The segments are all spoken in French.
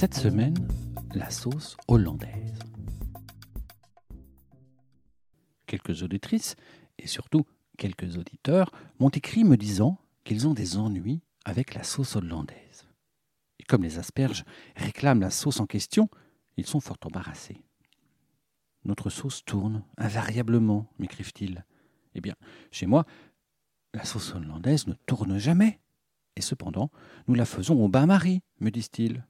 Cette semaine, la sauce hollandaise. Quelques auditrices, et surtout quelques auditeurs, m'ont écrit me disant qu'ils ont des ennuis avec la sauce hollandaise. Et comme les asperges réclament la sauce en question, ils sont fort embarrassés. Notre sauce tourne invariablement, m'écrivent-ils. Eh bien, chez moi, la sauce hollandaise ne tourne jamais. Et cependant, nous la faisons au bain-marie, me disent-ils.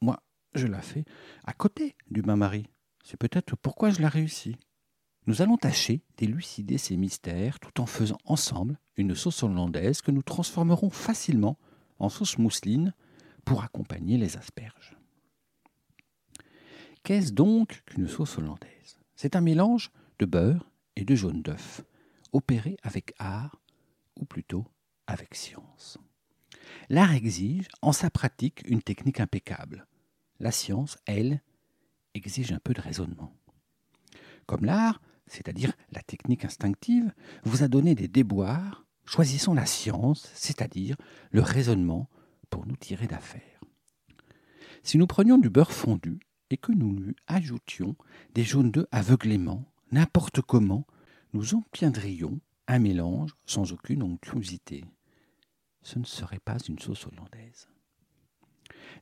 Moi, je la fais à côté du bain-marie. C'est peut-être pourquoi je la réussis. Nous allons tâcher d'élucider ces mystères tout en faisant ensemble une sauce hollandaise que nous transformerons facilement en sauce mousseline pour accompagner les asperges. Qu'est-ce donc qu'une sauce hollandaise? C'est un mélange de beurre et de jaune d'œuf, opéré avec art, ou plutôt avec science. L'art exige en sa pratique une technique impeccable. La science, elle, exige un peu de raisonnement. Comme l'art, c'est-à-dire la technique instinctive, vous a donné des déboires, choisissons la science, c'est-à-dire le raisonnement, pour nous tirer d'affaire. Si nous prenions du beurre fondu et que nous lui ajoutions des jaunes d'œufs aveuglément, n'importe comment, nous obtiendrions un mélange sans aucune onctuosité. Ce ne serait pas une sauce hollandaise.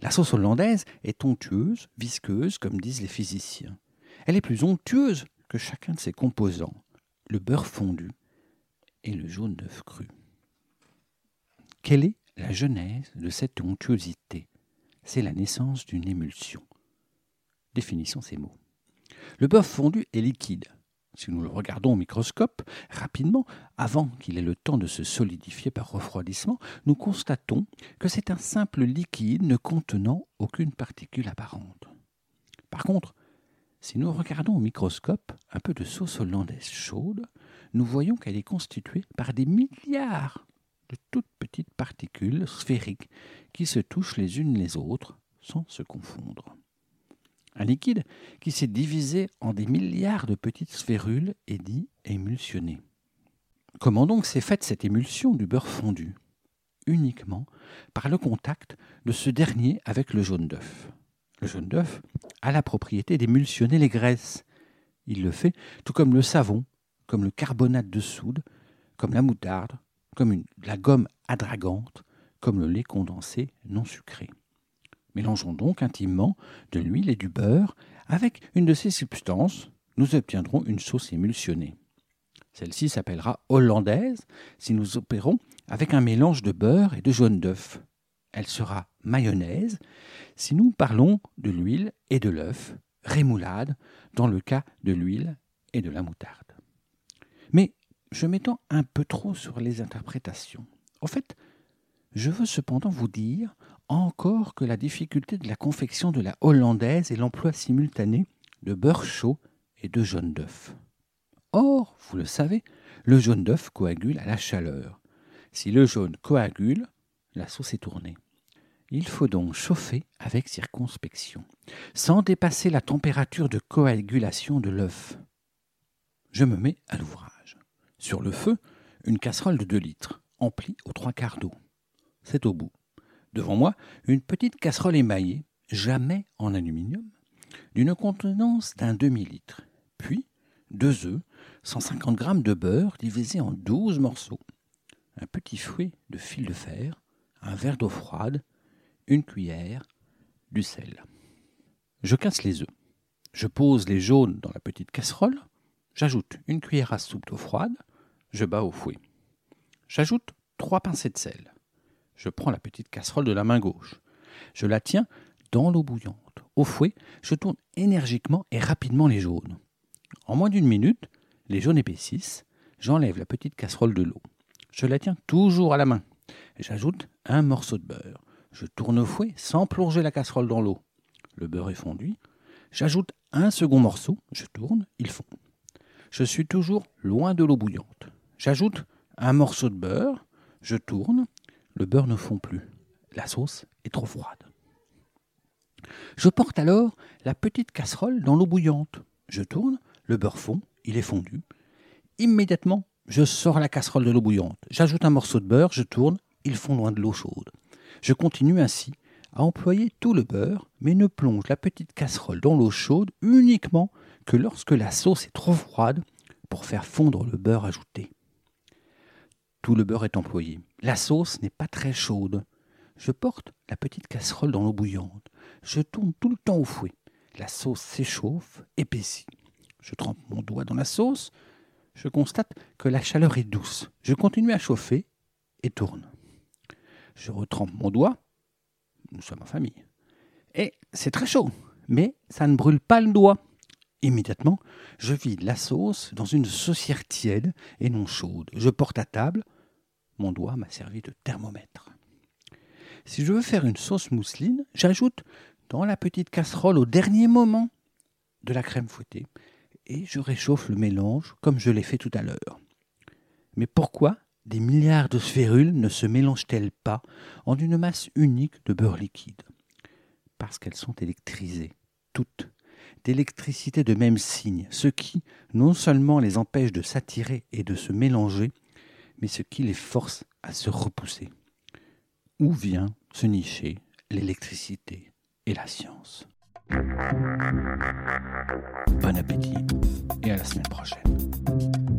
La sauce hollandaise est onctueuse, visqueuse, comme disent les physiciens. Elle est plus onctueuse que chacun de ses composants, le beurre fondu et le jaune d'œuf cru. Quelle est la genèse de cette onctuosité? C'est la naissance d'une émulsion. Définissons ces mots. Le beurre fondu est liquide. Si nous le regardons au microscope, rapidement, avant qu'il ait le temps de se solidifier par refroidissement, nous constatons que c'est un simple liquide ne contenant aucune particule apparente. Par contre, si nous regardons au microscope un peu de sauce hollandaise chaude, nous voyons qu'elle est constituée par des milliards de toutes petites particules sphériques qui se touchent les unes les autres sans se confondre. Un liquide qui s'est divisé en des milliards de petites sphérules est dit émulsionné. Comment donc s'est faite cette émulsion du beurre fondu? Uniquement par le contact de ce dernier avec le jaune d'œuf. Le jaune d'œuf a la propriété d'émulsionner les graisses. Il le fait tout comme le savon, comme le carbonate de soude, comme la moutarde, comme la gomme adragante, comme le lait condensé non sucré. Mélangeons donc intimement de l'huile et du beurre avec une de ces substances, nous obtiendrons une sauce émulsionnée. Celle-ci s'appellera hollandaise si nous opérons avec un mélange de beurre et de jaune d'œuf. Elle sera mayonnaise si nous parlons de l'huile et de l'œuf, rémoulade dans le cas de l'huile et de la moutarde. Mais je m'étends un peu trop sur les interprétations. Au fait, je veux cependant vous dire encore que la difficulté de la confection de la hollandaise est l'emploi simultané de beurre chaud et de jaune d'œuf. Or, vous le savez, le jaune d'œuf coagule à la chaleur. Si le jaune coagule, la sauce est tournée. Il faut donc chauffer avec circonspection, sans dépasser la température de coagulation de l'œuf. Je me mets à l'ouvrage. Sur le feu, une casserole de 2 litres, emplie aux trois quarts d'eau. C'est au bout. Devant moi, une petite casserole émaillée, jamais en aluminium, d'une contenance d'un demi-litre. Puis, deux œufs, 150 g de beurre divisé en 12 morceaux, un petit fouet de fil de fer, un verre d'eau froide, une cuillère, du sel. Je casse les œufs. Je pose les jaunes dans la petite casserole. J'ajoute une cuillère à soupe d'eau froide. Je bats au fouet. J'ajoute trois pincées de sel. Je prends la petite casserole de la main gauche. Je la tiens dans l'eau bouillante. Au fouet, je tourne énergiquement et rapidement les jaunes. En moins d'une minute, les jaunes épaississent. J'enlève la petite casserole de l'eau. Je la tiens toujours à la main. J'ajoute un morceau de beurre. Je tourne au fouet sans plonger la casserole dans l'eau. Le beurre est fondu. J'ajoute un second morceau. Je tourne, il fond. Je suis toujours loin de l'eau bouillante. J'ajoute un morceau de beurre. Je tourne. Le beurre ne fond plus. La sauce est trop froide. Je porte alors la petite casserole dans l'eau bouillante. Je tourne. Le beurre fond. Il est fondu. Immédiatement, je sors la casserole de l'eau bouillante. J'ajoute un morceau de beurre. Je tourne. Il fond loin de l'eau chaude. Je continue ainsi à employer tout le beurre, mais ne plonge la petite casserole dans l'eau chaude uniquement que lorsque la sauce est trop froide pour faire fondre le beurre ajouté. Tout le beurre est employé. La sauce n'est pas très chaude. Je porte la petite casserole dans l'eau bouillante. Je tourne tout le temps au fouet. La sauce s'échauffe, épaissit. Je trempe mon doigt dans la sauce. Je constate que la chaleur est douce. Je continue à chauffer et tourne. Je retrempe mon doigt. Nous sommes en famille. Et c'est très chaud, mais ça ne brûle pas le doigt. Immédiatement, je vide la sauce dans une saucière tiède et non chaude. Je porte à table. Mon doigt m'a servi de thermomètre. Si je veux faire une sauce mousseline, j'ajoute dans la petite casserole au dernier moment de la crème fouettée et je réchauffe le mélange comme je l'ai fait tout à l'heure. Mais pourquoi des milliards de sphérules ne se mélangent-elles pas en une masse unique de beurre liquide? Parce qu'elles sont électrisées, toutes, d'électricité de même signe, ce qui non seulement les empêche de s'attirer et de se mélanger, mais ce qui les force à se repousser. Où vient se nicher l'électricité et la science? Bon appétit et à la semaine prochaine.